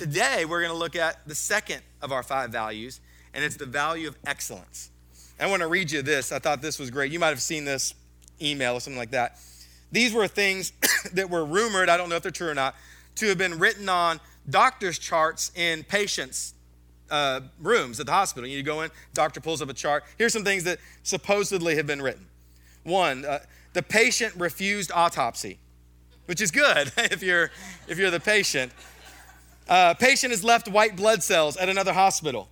Today, we're going to look at the second of our five values, and it's the value of excellence. I want to read you this. I thought this was great. You might have seen this email or something like that. These were things that were rumored, I don't know if they're true or not, to have been written on doctor's charts in patients' uh, rooms at the hospital. You go in, doctor pulls up a chart. Here's some things that supposedly have been written. One, uh, the patient refused autopsy, which is good if you're if you're the patient. Uh, patient has left white blood cells at another hospital.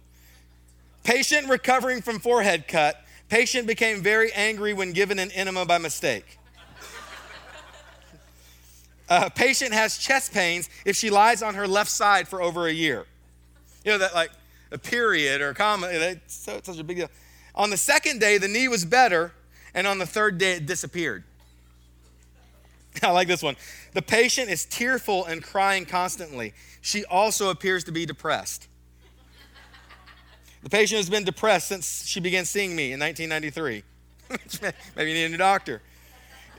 Patient recovering from forehead cut. Patient became very angry when given an enema by mistake. Uh, patient has chest pains if she lies on her left side for over a year. You know that like a period or a comma. So, such a big deal. On the second day, the knee was better, and on the third day, it disappeared. I like this one. The patient is tearful and crying constantly. She also appears to be depressed. The patient has been depressed since she began seeing me in 1993. Maybe you need a new doctor.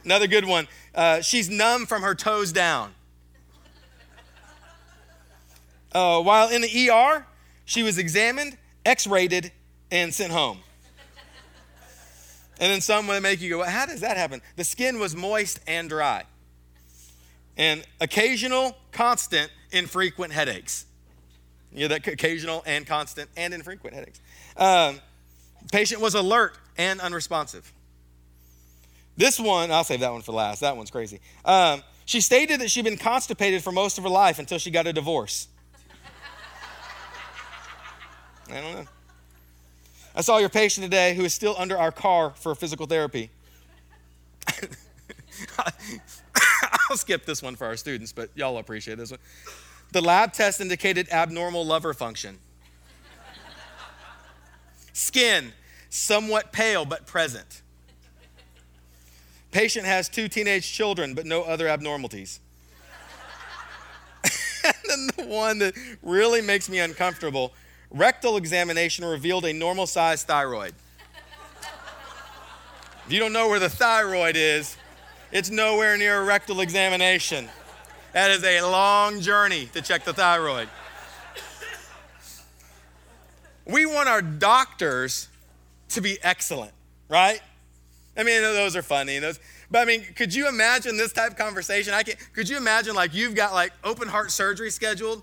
Another good one. Uh, she's numb from her toes down. Uh, while in the ER, she was examined, x rated, and sent home. And then some would make you go, well, how does that happen? The skin was moist and dry. And occasional, constant, infrequent headaches. You know, that occasional and constant and infrequent headaches. Um, patient was alert and unresponsive. This one, I'll save that one for last. That one's crazy. Um, she stated that she'd been constipated for most of her life until she got a divorce. I don't know. I saw your patient today who is still under our car for physical therapy. I'll skip this one for our students, but y'all appreciate this one. The lab test indicated abnormal lover function. Skin, somewhat pale but present. Patient has two teenage children but no other abnormalities. and then the one that really makes me uncomfortable rectal examination revealed a normal sized thyroid. If you don't know where the thyroid is, it's nowhere near a rectal examination. That is a long journey to check the thyroid. We want our doctors to be excellent, right? I mean, those are funny. Those, but I mean, could you imagine this type of conversation? I can, could you imagine like you've got like open heart surgery scheduled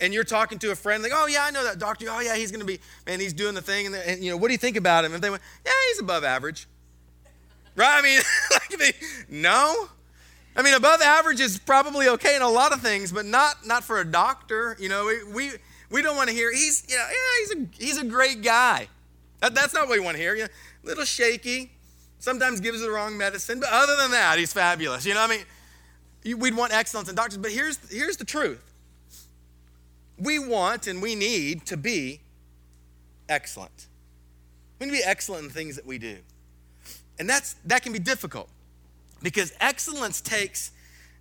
and you're talking to a friend like, oh yeah, I know that doctor. Oh yeah, he's to be, man, he's doing the thing. And, and, you know, what do you think about him? And they went, yeah, he's above average. Right? I mean, like they, no. I mean, above average is probably okay in a lot of things, but not not for a doctor. You know, we we, we don't want to hear he's you know, yeah he's a he's a great guy. That, that's not what we want to hear. You know, a little shaky, sometimes gives the wrong medicine, but other than that, he's fabulous. You know, I mean, we'd want excellence in doctors, but here's here's the truth. We want and we need to be excellent. We need to be excellent in things that we do. And that's that can be difficult because excellence takes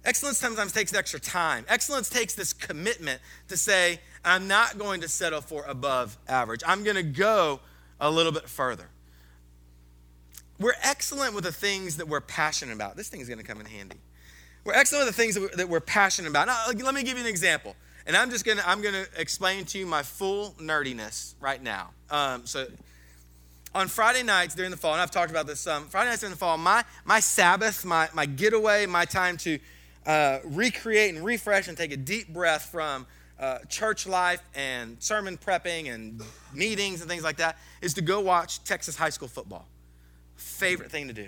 excellence sometimes takes extra time. Excellence takes this commitment to say, I'm not going to settle for above average. I'm going to go a little bit further. We're excellent with the things that we're passionate about. This thing is going to come in handy. We're excellent with the things that we're passionate about. Now, let me give you an example. And I'm just going to I'm going to explain to you my full nerdiness right now. Um, so on Friday nights during the fall, and I've talked about this some, Friday nights during the fall, my, my Sabbath, my, my getaway, my time to uh, recreate and refresh and take a deep breath from uh, church life and sermon prepping and meetings and things like that is to go watch Texas high school football. Favorite thing to do.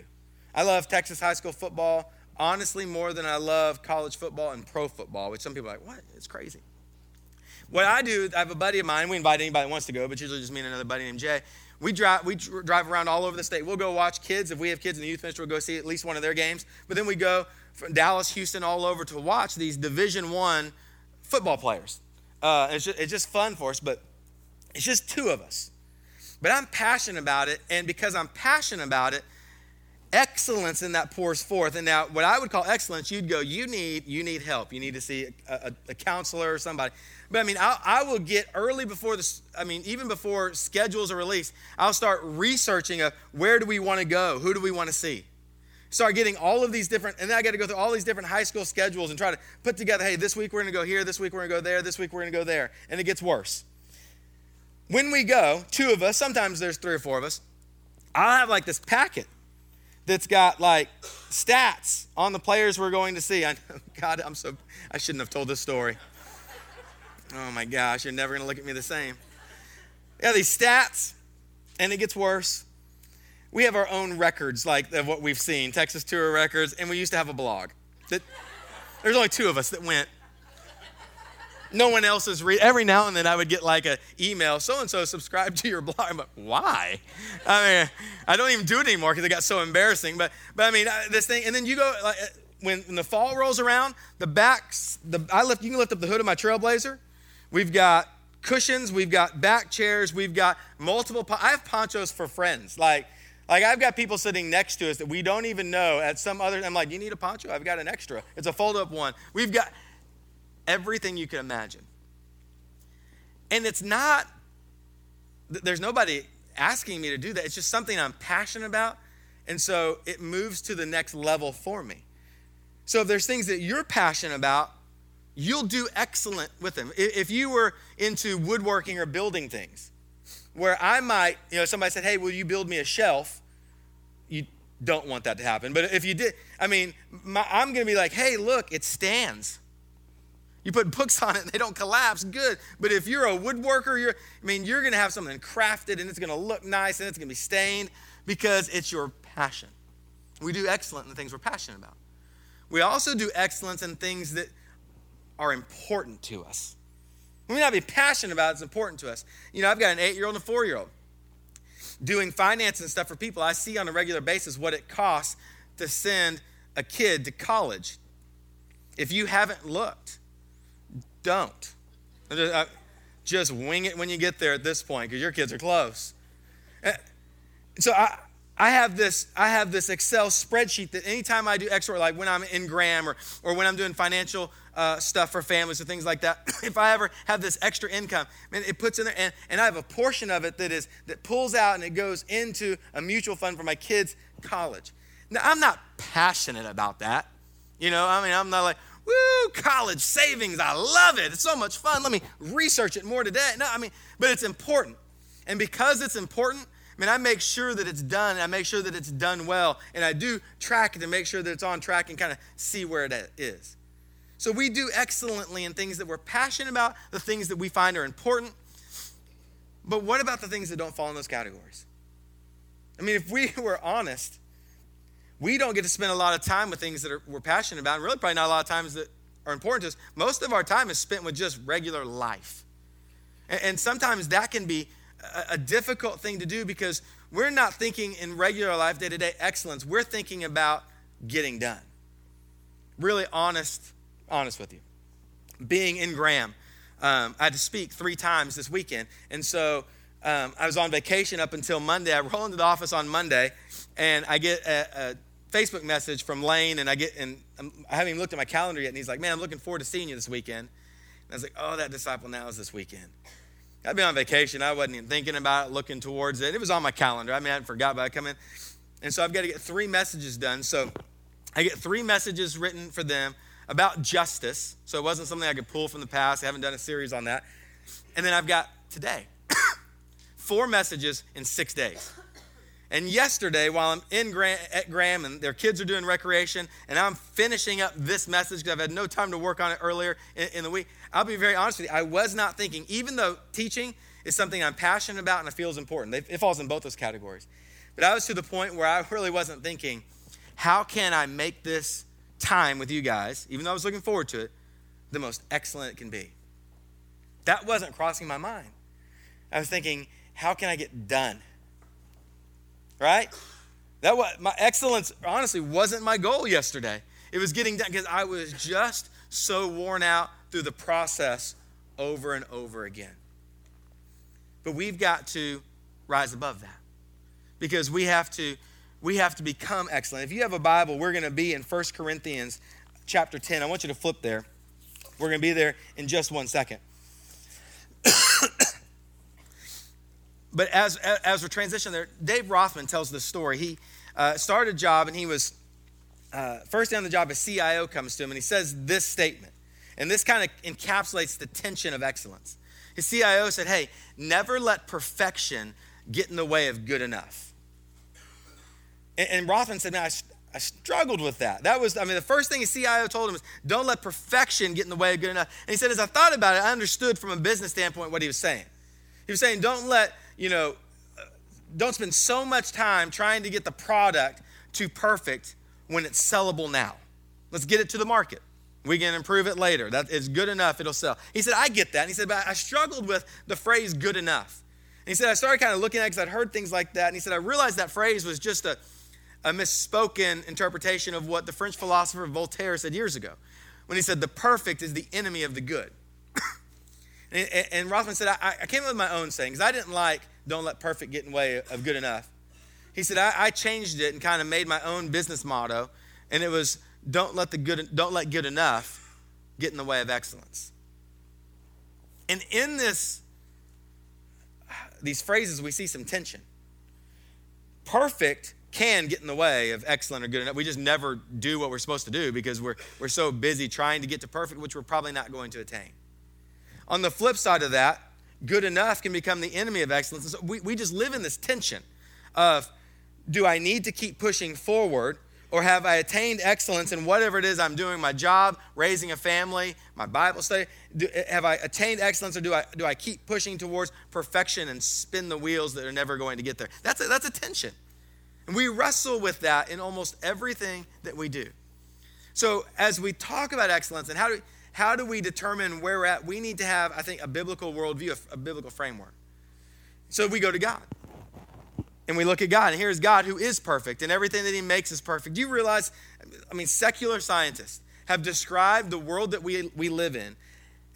I love Texas high school football, honestly, more than I love college football and pro football, which some people are like, what? It's crazy. What I do, I have a buddy of mine. We invite anybody that wants to go, but usually just me and another buddy named Jay. We drive, we drive around all over the state. We'll go watch kids. If we have kids in the youth ministry, we'll go see at least one of their games. But then we go from Dallas, Houston, all over to watch these Division One football players. Uh, it's, just, it's just fun for us, but it's just two of us. But I'm passionate about it, and because I'm passionate about it, excellence in that pours forth. And now, what I would call excellence, you'd go, you need, you need help. You need to see a, a, a counselor or somebody. But I mean, I, I will get early before this, I mean, even before schedules are released, I'll start researching of where do we want to go? Who do we want to see? start getting all of these different, and then I got to go through all these different high school schedules and try to put together, hey, this week we're going to go here, this week we're going to go there, this week we're going to go there. And it gets worse. When we go, two of us, sometimes there's three or four of us, I'll have like this packet that's got like stats on the players we're going to see. I, God, I'm so, I shouldn't have told this story. Oh my gosh, you're never going to look at me the same. Yeah, these stats, and it gets worse. We have our own records, like of what we've seen, Texas Tour records, and we used to have a blog. That, there's only two of us that went. No one else is read. Every now and then I would get like an email, so and so subscribe to your blog. I'm like, why? I mean, I don't even do it anymore because it got so embarrassing. But, but I mean, this thing, and then you go like when, when the fall rolls around, the backs, the I lift. You can lift up the hood of my Trailblazer. We've got cushions, we've got back chairs, we've got multiple. I have ponchos for friends, like. Like I've got people sitting next to us that we don't even know at some other. I'm like, you need a poncho? I've got an extra. It's a fold-up one. We've got everything you can imagine. And it's not, there's nobody asking me to do that. It's just something I'm passionate about. And so it moves to the next level for me. So if there's things that you're passionate about, you'll do excellent with them. If you were into woodworking or building things, where I might, you know, somebody said, hey, will you build me a shelf? You don't want that to happen. But if you did, I mean, my, I'm going to be like, hey, look, it stands. You put books on it and they don't collapse, good. But if you're a woodworker, you're, I mean, you're going to have something crafted and it's going to look nice and it's going to be stained because it's your passion. We do excellent in the things we're passionate about. We also do excellence in things that are important to us. We may not be passionate about it, it's important to us. You know, I've got an eight year old and a four year old. Doing finance and stuff for people, I see on a regular basis what it costs to send a kid to college. If you haven't looked, don't. Uh, just wing it when you get there at this point because your kids are close. Uh, so I, I have this I have this Excel spreadsheet that anytime I do extra, like when I'm in Graham or, or when I'm doing financial uh, stuff for families and things like that, if I ever have this extra income, man, it puts in there, and, and I have a portion of it that is that pulls out and it goes into a mutual fund for my kids' college. Now I'm not passionate about that, you know. I mean, I'm not like, woo, college savings. I love it. It's so much fun. Let me research it more today. No, I mean, but it's important. And because it's important, I mean, I make sure that it's done and I make sure that it's done well. And I do track it to make sure that it's on track and kind of see where it is. So we do excellently in things that we're passionate about, the things that we find are important. But what about the things that don't fall in those categories? I mean, if we were honest, we don't get to spend a lot of time with things that are, we're passionate about, and really probably not a lot of times that are important to us. Most of our time is spent with just regular life. And, and sometimes that can be a, a difficult thing to do because we're not thinking in regular life, day to day excellence. We're thinking about getting done. Really honest, honest with you. Being in Graham, um, I had to speak three times this weekend. And so um, I was on vacation up until Monday. I roll into the office on Monday, and I get a, a Facebook message from Lane, and I get, and I'm, I have not even looked at my calendar yet, and he's like, "Man, I'm looking forward to seeing you this weekend." And I was like, "Oh, that disciple now is this weekend." I'd been on vacation. I wasn't even thinking about it, looking towards it. It was on my calendar. I mean, I forgot about it coming. And so I've got to get three messages done. So I get three messages written for them about justice. So it wasn't something I could pull from the past. I haven't done a series on that. And then I've got today four messages in six days. And yesterday, while I'm in Graham, at Graham and their kids are doing recreation, and I'm finishing up this message because I've had no time to work on it earlier in, in, the week, I'll be very honest with you. I was not thinking, even though teaching is something I'm passionate about and I feel is important, it falls in both those categories. But I was to the point where I really wasn't thinking, how can I make this time with you guys, even though I was looking forward to it, the most excellent it can be? That wasn't crossing my mind. I was thinking, how can I get done? right? That what my excellence honestly wasn't my goal yesterday. It was getting done because I was just so worn out through the process over and over again. But we've got to rise above that because we have to we have to become excellent. If you have a Bible, we're going to be in 1 Corinthians chapter 10. I want you to flip there. We're going to be there in just one second. but as, as we're transitioning there, Dave Rothman tells this story. He uh, started a job and he was uh, first day on the job, a CIO comes to him and he says this statement. And this kind of encapsulates the tension of excellence. His CIO said, Hey, never let perfection get in the way of good enough. And, and Rothman said, Man, I, I struggled with that. That was, I mean, the first thing his CIO told him was, don't let perfection get in the way of good enough. And he said, as I thought about it, I understood from a business standpoint what he was saying. He was saying, don't let, you know, don't spend so much time trying to get the product to perfect when it's sellable now. Let's get it to the market. We can improve it later. That is good enough, it'll sell. He said, I get that. And he said, but I struggled with the phrase good enough. And he said, I started kind of looking at it because I'd heard things like that. And he said, I realized that phrase was just a, a misspoken interpretation of what the French philosopher Voltaire said years ago when he said, the perfect is the enemy of the good. and, and, Rothman said, I, I came up with my own saying because I didn't like, don't let perfect get in the way of good enough. He said, I, I changed it and kind of made my own business motto, and it was, don't let the good don't let good enough get in the way of excellence and in this these phrases we see some tension perfect can get in the way of excellent or good enough we just never do what we're supposed to do because we're, we're so busy trying to get to perfect which we're probably not going to attain on the flip side of that good enough can become the enemy of excellence so we, we just live in this tension of do i need to keep pushing forward or have I attained excellence in whatever it is I'm doing, my job, raising a family, my Bible study? Do, eh, have I attained excellence or do I, do I keep pushing towards perfection and spin the wheels that are never going to get there? That's a, that's a tension. And we wrestle with that in almost everything that we do. So as we talk about excellence and how do, how do we determine where we're at, we need to have, I think, a biblical worldview, a, a biblical framework. So we go to God and we look at God, and here's God who is perfect, and everything that He makes is perfect. Do you realize? I mean, secular scientists have described the world that we, we live in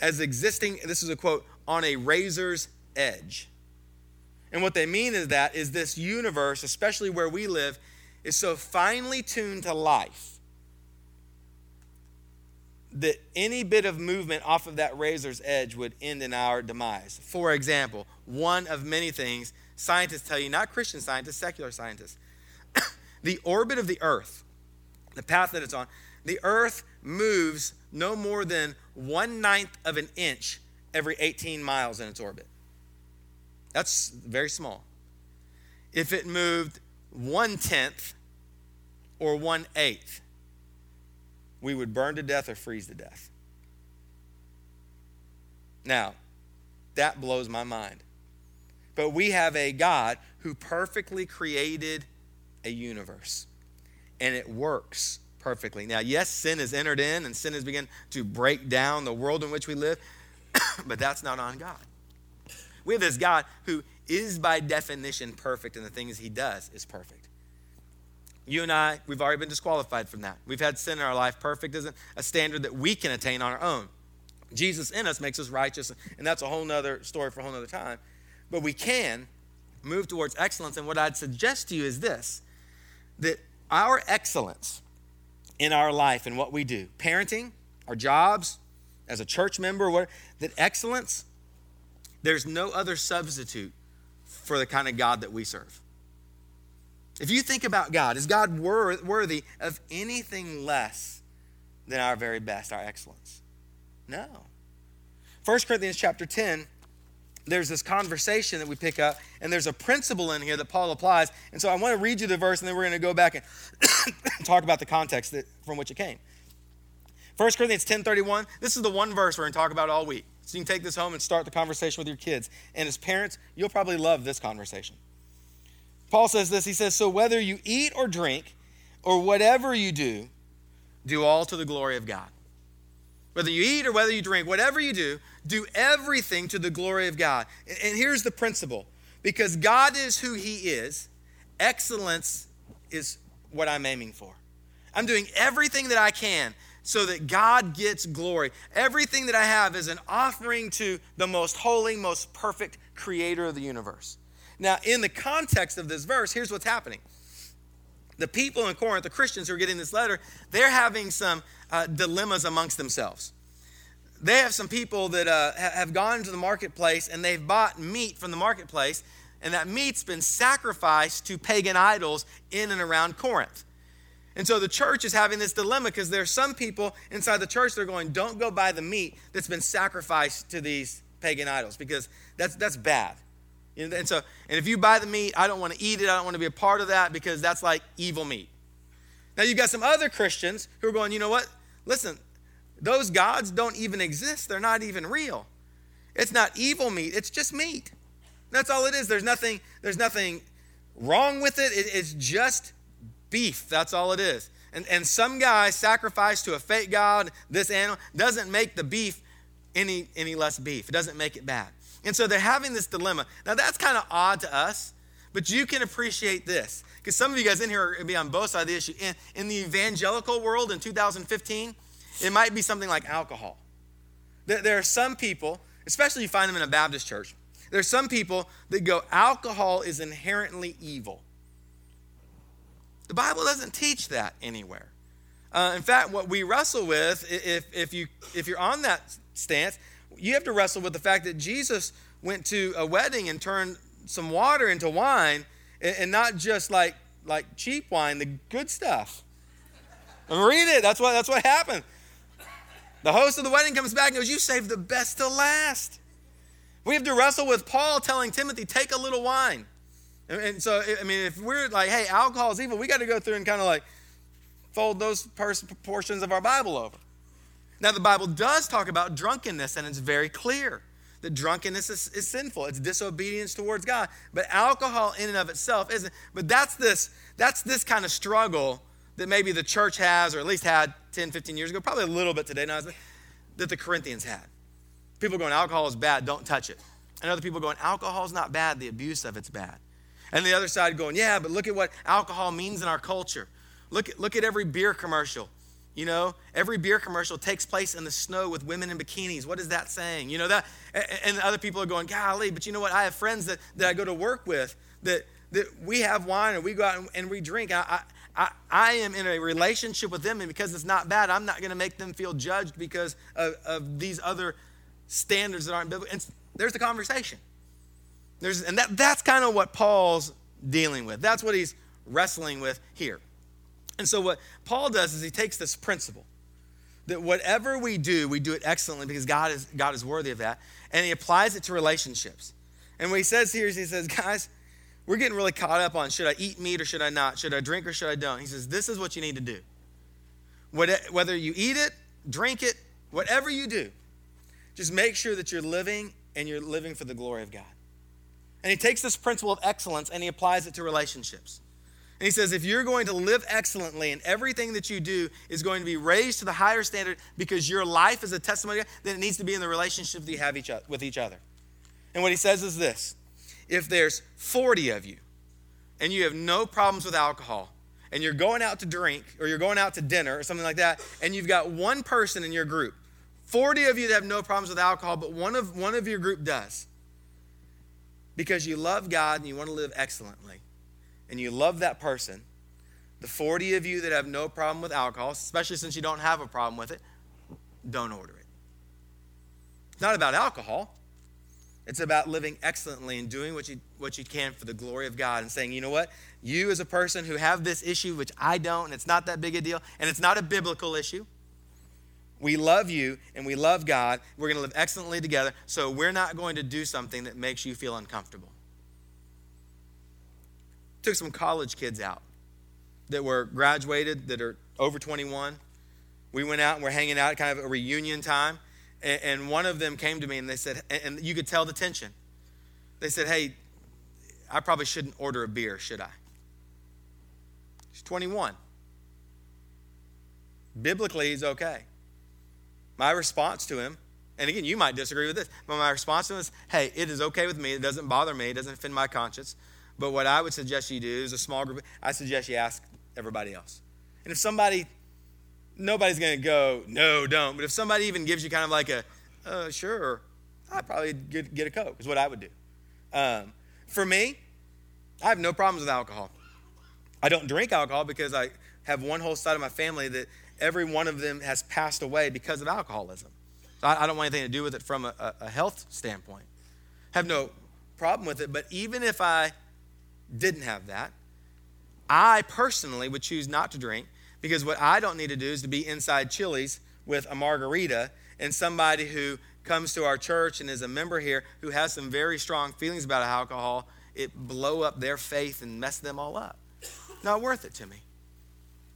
as existing, this is a quote, on a razor's edge. And what they mean is that is this universe, especially where we live, is so finely tuned to life that any bit of movement off of that razor's edge would end in our demise. For example, one of many things scientists tell you, not Christian scientists, secular scientists. the orbit of the earth, the path that it's on, the earth moves no more than one ninth of an inch every 18 miles in its orbit. That's very small. If it moved one tenth or one eighth, we would burn to death or freeze to death. Now, that blows my mind. But we have a God who perfectly created a universe, and it works perfectly. Now, yes, sin has entered in and sin has begun to break down the world in which we live, but that's not on God. We have this God who is by definition perfect, and the things he does is perfect. You and I, we've already been disqualified from that. We've had sin in our life. Perfect isn't a standard that we can attain on our own. Jesus in us makes us righteous, and that's a whole nother story for a whole nother time. But we can move towards excellence. And what I'd suggest to you is this that our excellence in our life and what we do, parenting, our jobs, as a church member, what, that excellence, there's no other substitute for the kind of God that we serve. If you think about God, is God worthy of anything less than our very best, our excellence? No. 1 Corinthians chapter 10 there's this conversation that we pick up, and there's a principle in here that Paul applies. And so I want to read you the verse, and then we're going to go back and talk about the context that, from which it came. 1 Corinthians 10:31. This is the one verse we're going to talk about all week. So you can take this home and start the conversation with your kids. And as parents, you'll probably love this conversation. Paul says this. He says, "So whether you eat or drink, or whatever you do, do all to the glory of God." Whether you eat or whether you drink, whatever you do, do everything to the glory of God. And here's the principle because God is who He is, excellence is what I'm aiming for. I'm doing everything that I can so that God gets glory. Everything that I have is an offering to the most holy, most perfect creator of the universe. Now, in the context of this verse, here's what's happening. The people in Corinth, the Christians who are getting this letter, they're having some uh, dilemmas amongst themselves they have some people that uh, have gone into the marketplace and they've bought meat from the marketplace, and that meat's been sacrificed to pagan idols in and around Corinth. And so the church is having this dilemma because there are some people inside the church that are going, don't go buy the meat that's been sacrificed to these pagan idols because that's, that's bad. And so, and if you buy the meat, I don't want to eat it. I don't want to be a part of that because that's like evil meat. Now you've got some other Christians who are going, you know what? Listen, those gods don't even exist. They're not even real. It's not evil meat. It's just meat. That's all it is. There's nothing, there's nothing wrong with it. it it's just beef. That's all it is. And, and some guy sacrificed to a fake god this animal doesn't make the beef any, any less beef. It doesn't make it bad. And so they're having this dilemma. Now that's kind of odd to us, but you can appreciate this. Because some of you guys in here are to be on both sides of the issue. In, in the evangelical world in 2015, it might be something like alcohol. There, there are some people, especially you find them in a Baptist church, there's some people that go, alcohol is inherently evil. The Bible doesn't teach that anywhere. Uh, in fact, what we wrestle with, if, if, you, if you're on that stance, you have to wrestle with the fact that Jesus went to a wedding and turned some water into wine, and, and not just like, like cheap wine, the good stuff. And read it. That's what, that's what happened. The host of the wedding comes back and goes, You saved the best to last. We have to wrestle with Paul telling Timothy, take a little wine. And, so, I mean, if we're like, hey, alcohol is evil, we got to go through and kind of like fold those portions of our Bible over. Now, the Bible does talk about drunkenness, and it's very clear that drunkenness is, is, sinful. It's disobedience towards God. But alcohol in and of itself isn't. But that's this, that's this kind of struggle that maybe the church has, or at least had 10, 15 years ago, probably a little bit today now, that the Corinthians had. People going, alcohol is bad, don't touch it. And other people going, alcohol is not bad, the abuse of it's bad. And the other side going, yeah, but look at what alcohol means in our culture. Look at, look at every beer commercial. You know, every beer commercial takes place in the snow with women in bikinis. What is that saying? You know, that, and other people are going, golly, but you know what? I have friends that, that I go to work with that, that we have wine and we go out and, and we drink. I, I, I am in a relationship with them, and because it's not bad, I'm not going to make them feel judged because of, of these other standards that aren't biblical. And there's the conversation. There's, and that, that's kind of what Paul's dealing with. That's what he's wrestling with here. And so, what Paul does is he takes this principle that whatever we do, we do it excellently because God is, God is worthy of that. And he applies it to relationships. And what he says here is he says, guys, we're getting really caught up on should I eat meat or should I not? Should I drink or should I don't? He says, this is what you need to do. Whether you eat it, drink it, whatever you do, just make sure that you're living and you're living for the glory of God. And he takes this principle of excellence and he applies it to relationships. And he says, if you're going to live excellently and everything that you do is going to be raised to the higher standard because your life is a testimony, then it needs to be in the relationship that you have each other, with each other. And what he says is this if there's 40 of you and you have no problems with alcohol, and you're going out to drink or you're going out to dinner or something like that, and you've got one person in your group 40 of you that have no problems with alcohol, but one of, one of your group does. Because you love God and you want to live excellently, and you love that person. The 40 of you that have no problem with alcohol, especially since you don't have a problem with it, don't order it. It's not about alcohol. It's about living excellently and doing what you, what you can for the glory of God and saying, you know what? You, as a person who have this issue, which I don't, and it's not that big a deal, and it's not a biblical issue, we love you and we love God. We're going to live excellently together, so we're not going to do something that makes you feel uncomfortable. Took some college kids out that were graduated, that are over 21. We went out and we're hanging out, kind of a reunion time. And, one of them came to me and they said, and you could tell the tension. They said, Hey, I probably shouldn't order a beer, should I? She's 21. Biblically, he's okay. My response to him, and again, you might disagree with this, but my response to him is, hey, it is okay with me. It doesn't bother me. It doesn't offend my conscience. But what I would suggest you do is a small group, I suggest you ask everybody else. And if somebody, nobody's going to go, no, don't. But if somebody even gives you kind of like a, uh, sure, I'd probably get, get a Coke, is what I would do. Um, for me, I have no problems with alcohol. I don't drink alcohol because I have one whole side of my family that every one of them has passed away because of alcoholism. So I, I don't want anything to do with it from a, a health standpoint. Have no problem with it, but even if I didn't have that, I personally would choose not to drink Because what I don't need to do is to be inside Chili's with a margarita and somebody who comes to our church and is a member here who has some very strong feelings about alcohol, it blow up their faith and mess them all up. Not worth it to me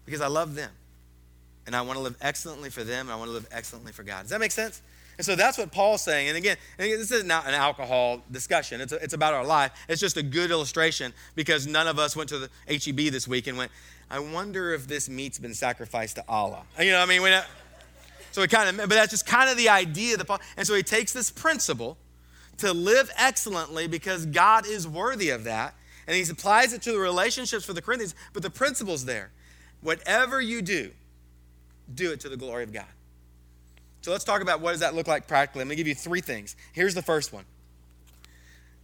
because I love them and I want to live excellently for them and I want to live excellently for God. Does that make sense? And so that's what Paul's saying. And again, this is not an alcohol discussion. It's, a, it's about our life. It's just a good illustration because none of us went to the HEB this week and went, I wonder if this meat's been sacrificed to Allah. You know, what I mean, so he kind of, but that's just kind of the idea that Paul, and so he takes this principle to live excellently because God is worthy of that. And he applies it to the relationships for the Corinthians, but the principle's there. Whatever you do, do it to the glory of God. So let's talk about what does that look like practically. I'm going to give you three things. Here's the first one.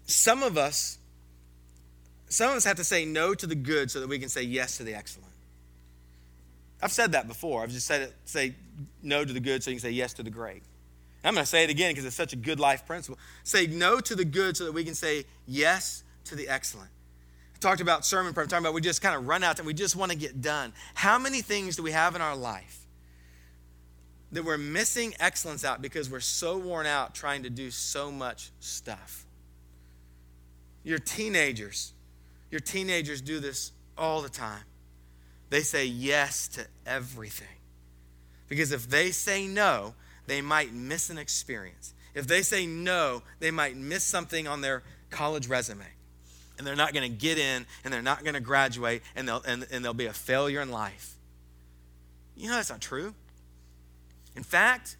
Some of us some of us have to say no to the good so that we can say yes to the excellent. I've said that before. I've just said it, say no to the good so you can say yes to the great. I'm going to say it again because it's such a good life principle. Say no to the good so that we can say yes to the excellent. I talked about sermon prep, I'm talking about we just kind of run out and we just want to get done. How many things do we have in our life that we're missing excellence out because we're so worn out trying to do so much stuff. Your teenagers, your teenagers do this all the time. They say yes to everything. Because if they say no, they might miss an experience. If they say no, they might miss something on their college resume. And they're not going to get in and they're not going to graduate and they'll, and, and they'll be a failure in life. You know that's not true. In fact,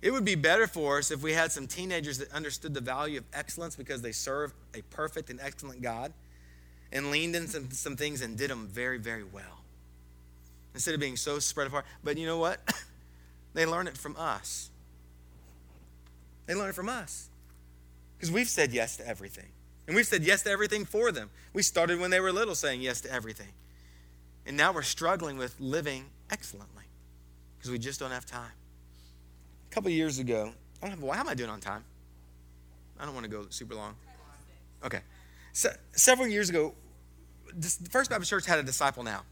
it would be better for us if we had some teenagers that understood the value of excellence because they serve a perfect and excellent God and leaned into some, some things and did them very, very well. Instead of being so spread apart. But you know what? they learn it from us. They learn it from us. Because we've said yes to everything. And we've said yes to everything for them. We started when they were little saying yes to everything. And now we're struggling with living excellently because we just don't have time. Couple years ago, I don't have, why am I doing on time? I don't want to go super long. Okay. So, several years ago, the First Baptist Church had a disciple now.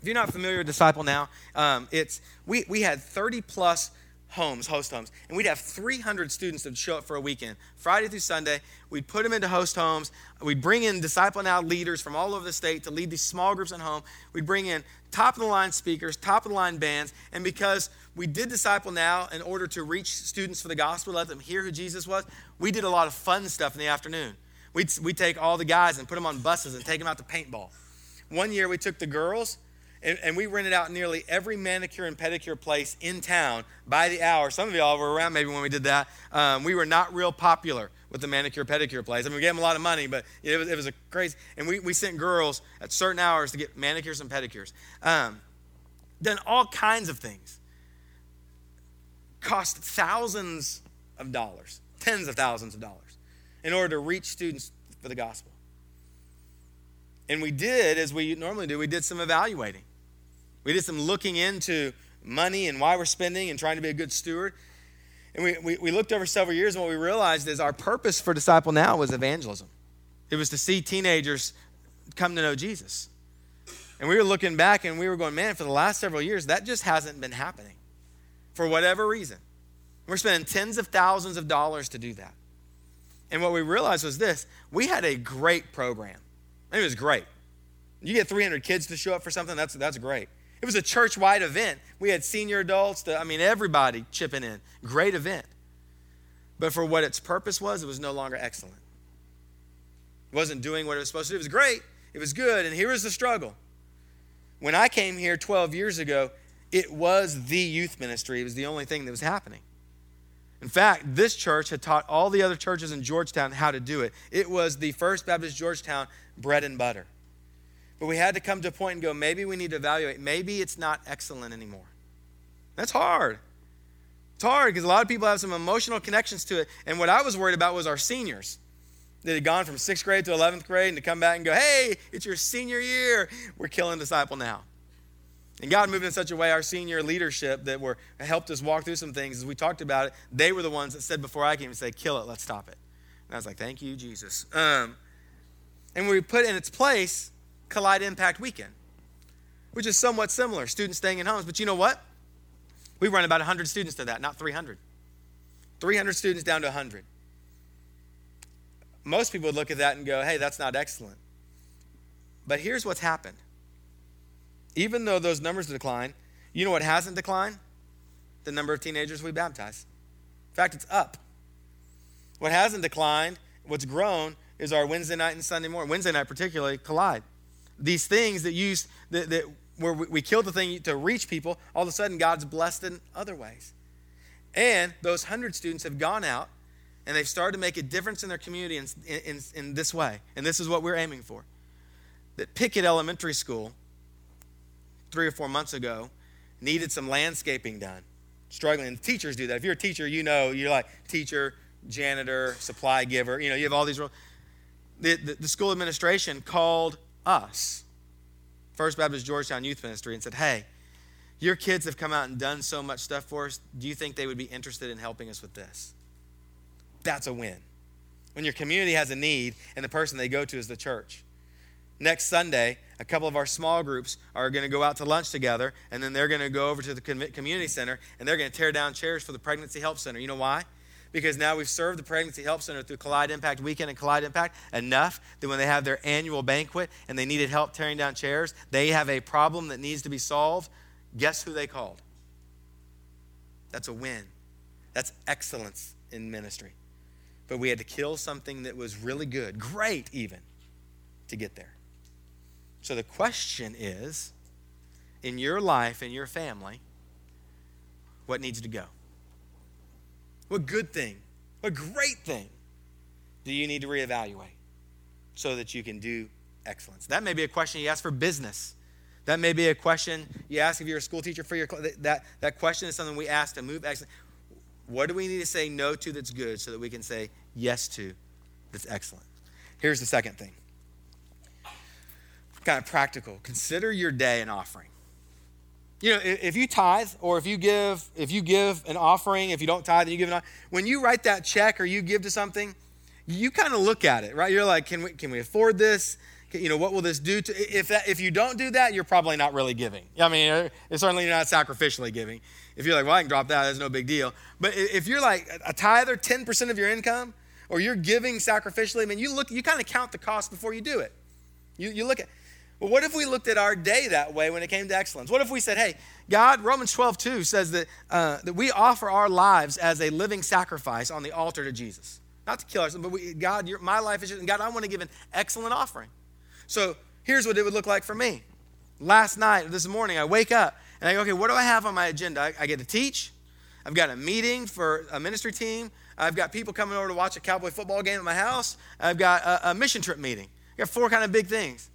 If you're not familiar with disciple now, um, it's we, we had 30 plus homes, host homes, and we'd have 300 students that would show up for a weekend, Friday through Sunday. We'd put them into host homes. We'd bring in Disciple Now leaders from all over the state to lead these small groups at home. We'd bring in top of the line speakers, top of the line bands, and because we did Disciple Now in order to reach students for the gospel, let them hear who Jesus was, we did a lot of fun stuff in the afternoon. We'd, we'd take all the guys and put them on buses and take them out to paintball. One year we took the girls and, and, we rented out nearly every manicure and pedicure place in town by the hour. Some of y'all were around maybe when we did that. Um, we were not real popular with the manicure pedicure place. I mean, we gave them a lot of money, but it was, it was a crazy. And we, we sent girls at certain hours to get manicures and pedicures. Um, done all kinds of things. Cost thousands of dollars, tens of thousands of dollars, in order to reach students for the gospel. And we did, as we normally do, we did some evaluating. We did some looking into money and why we're spending and trying to be a good steward. And we, we, we looked over several years, and what we realized is our purpose for Disciple Now was evangelism. It was to see teenagers come to know Jesus. And we were looking back and we were going, man, for the last several years, that just hasn't been happening for whatever reason. We're spending tens of thousands of dollars to do that. And what we realized was this we had a great program. It was great. You get 300 kids to show up for something, that's, that's great. It was a church wide event. We had senior adults, I mean, everybody chipping in. Great event. But for what its purpose was, it was no longer excellent. It wasn't doing what it was supposed to do. It was great, it was good. And here was the struggle. When I came here 12 years ago, it was the youth ministry, it was the only thing that was happening. In fact, this church had taught all the other churches in Georgetown how to do it. It was the First Baptist Georgetown bread and butter. But we had to come to a point and go, maybe we need to evaluate. Maybe it's not excellent anymore. That's hard. It's hard because a lot of people have some emotional connections to it. And what I was worried about was our seniors that had gone from sixth grade to 11th grade and to come back and go, hey, it's your senior year. We're killing disciple now. And God moved in such a way, our senior leadership that were helped us walk through some things as we talked about it, they were the ones that said before I came and say, kill it, let's stop it. And I was like, thank you, Jesus. Um, and we put in its place Collide Impact Weekend. which is somewhat similar, students staying in homes. But you know what? We run about 100 students to that, not 300. 300 students down to 100. Most people would look at that and go, hey, that's not excellent. But here's what's happened. Even though those numbers decline, you know what hasn't declined? The number of teenagers we baptize. In fact, it's up. What hasn't declined, what's grown, is our Wednesday night and Sunday morning. Wednesday night, particularly, collide. These things that use that, that where we killed the thing to reach people, all of a sudden God's blessed in other ways. And those hundred students have gone out and they've started to make a difference in their community in, in, in this way. And this is what we're aiming for. That Pickett Elementary School, three or four months ago, needed some landscaping done. Struggling. And teachers do that. If you're a teacher, you know, you're like teacher, janitor, supply giver, you know, you have all these roles. The, the, the school administration called us First Baptist Georgetown Youth Ministry and said, Hey, your kids have come out and done so much stuff for us. Do you think they would be interested in helping us with this? That's a win. When your community has a need and the person they go to is the church. Next Sunday, a couple of our small groups are going to go out to lunch together, and then they're going to go over to the community center and they're going to tear down chairs for the Pregnancy Help Center. You know why? Because now we've served the Pregnancy Help Center through Collide Impact Weekend and Collide Impact enough that when they have their annual banquet and they needed help tearing down chairs, they have a problem that needs to be solved. Guess who they called? That's a win. That's excellence in ministry. But we had to kill something that was really good, great even, to get there. So the question is in your life, in your family, what needs to go? What good thing, what great thing do you need to reevaluate so that you can do excellence? That may be a question you ask for business. That may be a question you ask if you're a school teacher for your that that question is something we ask to move excellence. What do we need to say no to that's good so that we can say yes to that's excellent? Here's the second thing. Kind of practical. Consider your day an offering. You know, if you tithe or if you give, if you give an offering, if you don't tithe and you give an offering, when you write that check or you give to something, you kind of look at it, right? You're like, can we, can we afford this? You know, what will this do to, if that, if you don't do that, you're probably not really giving. I mean, it's certainly not sacrificially giving. If you're like, well, I can drop that, that's no big deal. But if you're like a tither, 10% of your income, or you're giving sacrificially, I mean, you look, you kind of count the cost before you do it. You, you look at, well, what if we looked at our day that way when it came to excellence? What if we said, hey, God, Romans 12, 2 says that, uh, that we offer our lives as a living sacrifice on the altar to Jesus. Not to kill ourselves, but we, God, my life is, and God, I want to give an excellent offering. So here's what it would look like for me. Last night, this morning, I wake up and I go, okay, what do I have on my agenda? I, I get to teach. I've got a meeting for a ministry team. I've got people coming over to watch a cowboy football game at my house. I've got a, a mission trip meeting. I've got four kind of big things.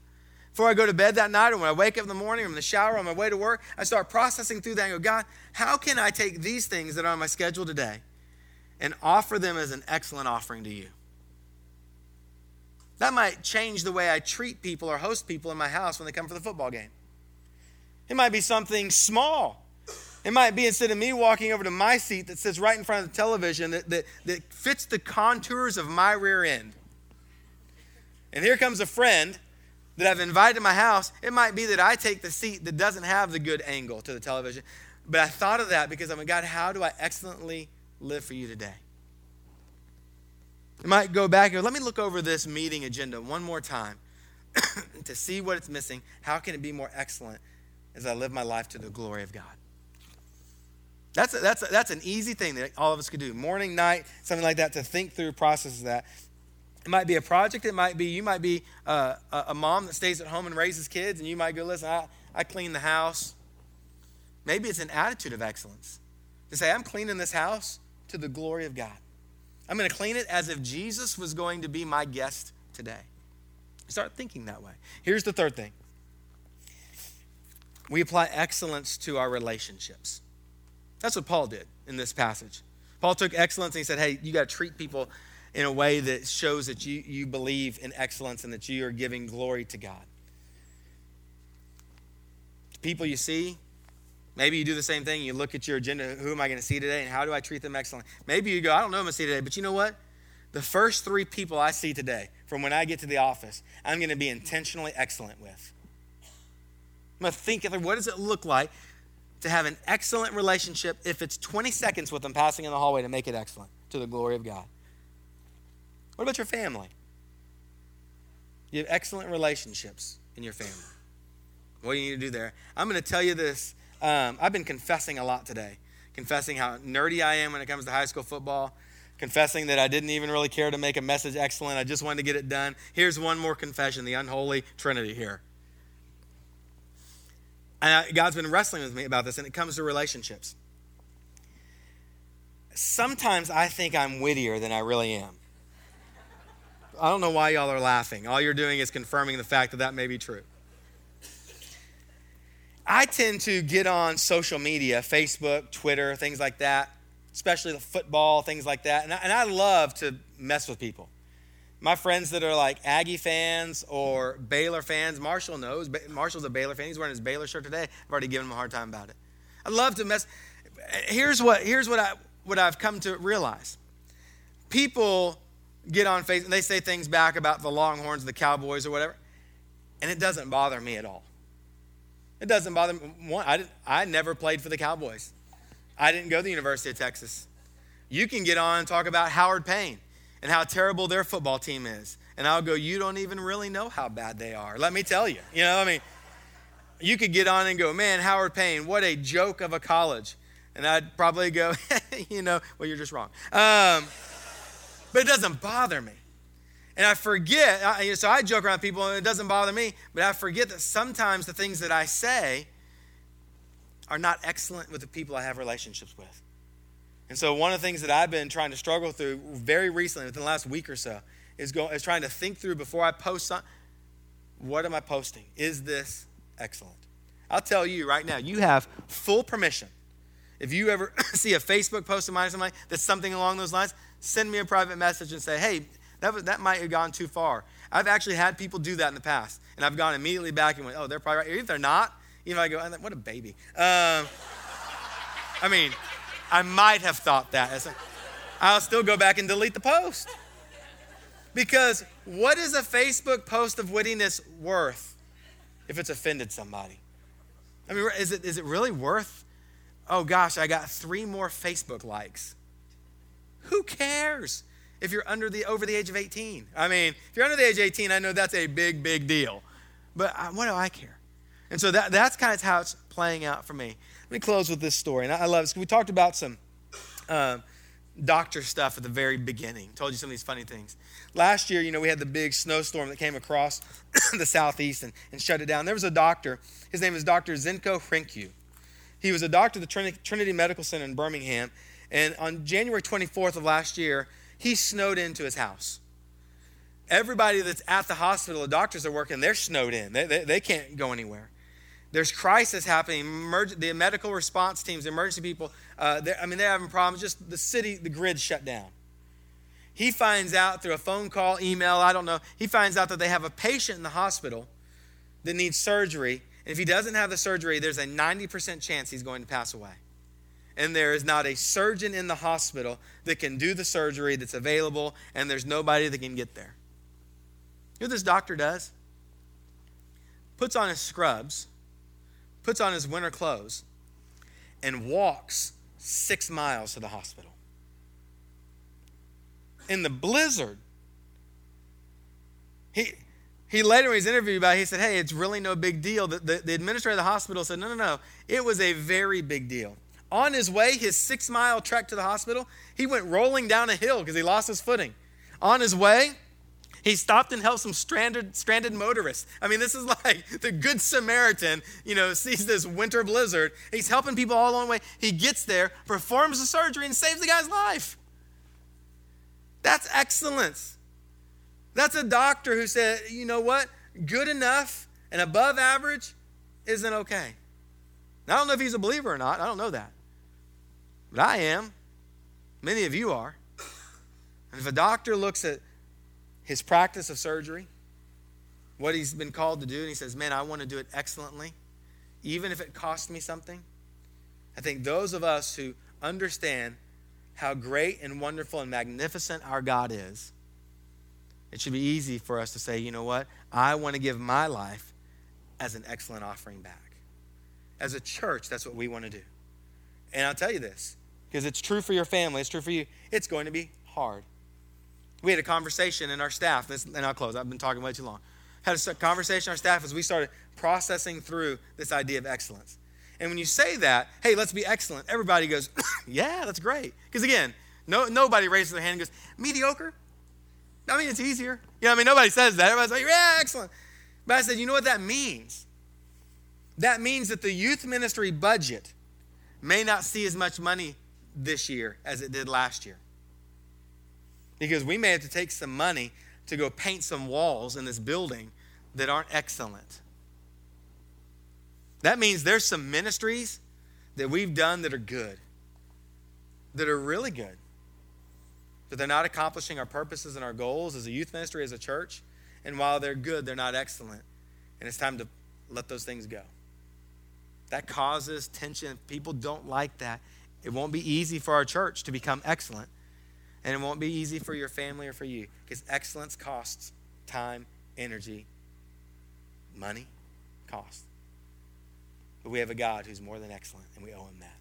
Before I go to bed that night, or when I wake up in the morning, or in the shower, on my way to work, I start processing through that and go, God, how can I take these things that are on my schedule today and offer them as an excellent offering to you? That might change the way I treat people or host people in my house when they come for the football game. It might be something small. It might be instead of me walking over to my seat that sits right in front of the television that, that, that fits the contours of my rear end. And here comes a friend that I've invited to my house, it might be that I take the seat that doesn't have the good angle to the television. But I thought of that because I'm like, God, how do I excellently live for you today? You might go back and let me look over this meeting agenda one more time to see what it's missing. How can it be more excellent as I live my life to the glory of God? That's, a, that's, a, that's an easy thing that all of us could do. Morning, night, something like that, to think through, process that. It might be a project. It might be, you might be uh, a mom that stays at home and raises kids, and you might go, listen, I, I clean the house. Maybe it's an attitude of excellence to say, I'm cleaning this house to the glory of God. I'm going to clean it as if Jesus was going to be my guest today. Start thinking that way. Here's the third thing we apply excellence to our relationships. That's what Paul did in this passage. Paul took excellence and he said, hey, you got to treat people in a way that shows that you, you believe in excellence and that you are giving glory to God. People you see, maybe you do the same thing. You look at your agenda who am I going to see today and how do I treat them excellently? Maybe you go, I don't know who I'm going to see today, but you know what? The first three people I see today, from when I get to the office, I'm going to be intentionally excellent with. I'm going to think through what does it look like to have an excellent relationship if it's 20 seconds with them passing in the hallway to make it excellent to the glory of God. What about your family? You have excellent relationships in your family. What do you need to do there? I'm going to tell you this. Um, I've been confessing a lot today, confessing how nerdy I am when it comes to high school football, confessing that I didn't even really care to make a message excellent. I just wanted to get it done. Here's one more confession the unholy trinity here. And I, God's been wrestling with me about this, and it comes to relationships. Sometimes I think I'm wittier than I really am. I don't know why y'all are laughing. All you're doing is confirming the fact that that may be true. I tend to get on social media, Facebook, Twitter, things like that, especially the football, things like that. And I, and I love to mess with people. My friends that are like Aggie fans or Baylor fans, Marshall knows. Marshall's a Baylor fan. He's wearing his Baylor shirt today. I've already given him a hard time about it. I love to mess. Here's what, here's what, I, what I've come to realize people get on Facebook and they say things back about the Longhorns, the Cowboys, or whatever, and it doesn't bother me at all. It doesn't bother me. One, I, I never played for the Cowboys. I didn't go to the University of Texas. You can get on and talk about Howard Payne and how terrible their football team is. And I'll go, You don't even really know how bad they are. Let me tell you. You know, I mean, you could get on and go, Man, Howard Payne, what a joke of a college. And I'd probably go, You know, well, you're just wrong. Um, but it doesn't bother me. And I forget, I, so I joke around people and it doesn't bother me, but I forget that sometimes the things that I say are not excellent with the people I have relationships with. And so one of the things that I've been trying to struggle through very recently, within the last week or so, is, go, is trying to think through before I post something, what am I posting? Is this excellent? I'll tell you right now, you have full permission. If you ever see a Facebook post of mine or something that's something along those lines, send me a private message and say, hey, that, was, that might have gone too far. I've actually had people do that in the past, and I've gone immediately back and went, oh, they're probably right. If they're not, you know, I go, what a baby. Um, I mean, I might have thought that. I'll still go back and delete the post. Because what is a Facebook post of wittiness worth if it's offended somebody? I mean, is it, is it really worth? Oh gosh, I got three more Facebook likes. Who cares if you're under the over the age of 18? I mean, if you're under the age of 18, I know that's a big, big deal. But I, what do I care? And so that, that's kind of how it's playing out for me. Let me close with this story. And I, love this. We talked about some uh, doctor stuff at the very beginning. Told you some of these funny things. Last year, you know, we had the big snowstorm that came across the southeast and, and shut it down. There was a doctor. His name is Dr. Zenko Hrynkiw. He was a doctor at the Trinity Medical Center in Birmingham. And on January 24th of last year, he snowed into his house. Everybody that's at the hospital, the doctors are working, they're snowed in. They, they, they can't go anywhere. There's crisis happening. Emerg- the medical response teams, the emergency people, uh, I mean, they're having problems. Just the city, the grid shut down. He finds out through a phone call, email, I don't know. He finds out that they have a patient in the hospital that needs surgery. And if he doesn't have the surgery, there's a 90% chance he's going to pass away. And there is not a surgeon in the hospital that can do the surgery that's available, and there's nobody that can get there. You know what this doctor does? Puts on his scrubs puts on his winter clothes, and walks six miles to the hospital. In the blizzard, he, he later, when he's interviewed about it, he said, Hey, it's really no big deal. The, the, the administrator of the hospital said, No, no, no. It was a very big deal. On his way, his six mile trek to the hospital, he went rolling down a hill because he lost his footing. On his way, he stopped and helped some stranded, stranded motorists. I mean, this is like the Good Samaritan, you know, sees this winter blizzard. He's helping people all along the way. He gets there, performs the surgery, and saves the guy's life. That's excellence. That's a doctor who said, you know what? Good enough and above average isn't okay. Now, I don't know if he's a believer or not. I don't know that. But I am. Many of you are. And if a doctor looks at his practice of surgery, what he's been called to do, and he says, Man, I want to do it excellently, even if it costs me something. I think those of us who understand how great and wonderful and magnificent our God is, it should be easy for us to say, you know what? I want to give my life as an excellent offering back. as a church, that's what we want to do. And I'll tell you this because it's true for your family, it's true for you. It's going to be hard. We had a conversation in our staff, and I'll close. I've been talking way too long. Had a conversation our staff as we started processing through this idea of excellence. And when you say that, hey, let's be excellent, everybody goes, yeah, that's great. Because again, no, nobody raises their hand and goes, mediocre? I mean, it's easier. You know, I mean, nobody says that. Everybody's like, yeah, excellent. But I said, you know what that means? That means that the youth ministry budget may not see as much money this year as it did last year. Because we may have to take some money to go paint some walls in this building that aren't excellent. That means there's some ministries that we've done that are good, that are really good, but they're not accomplishing our purposes and our goals as a youth ministry, as a church. And while they're good, they're not excellent. And it's time to let those things go. That causes tension. People don't like that. It won't be easy for our church to become excellent. And it won't be easy for your family or for you because excellence costs time, energy, money, cost. But we have a God who's more than excellent, and we owe him that.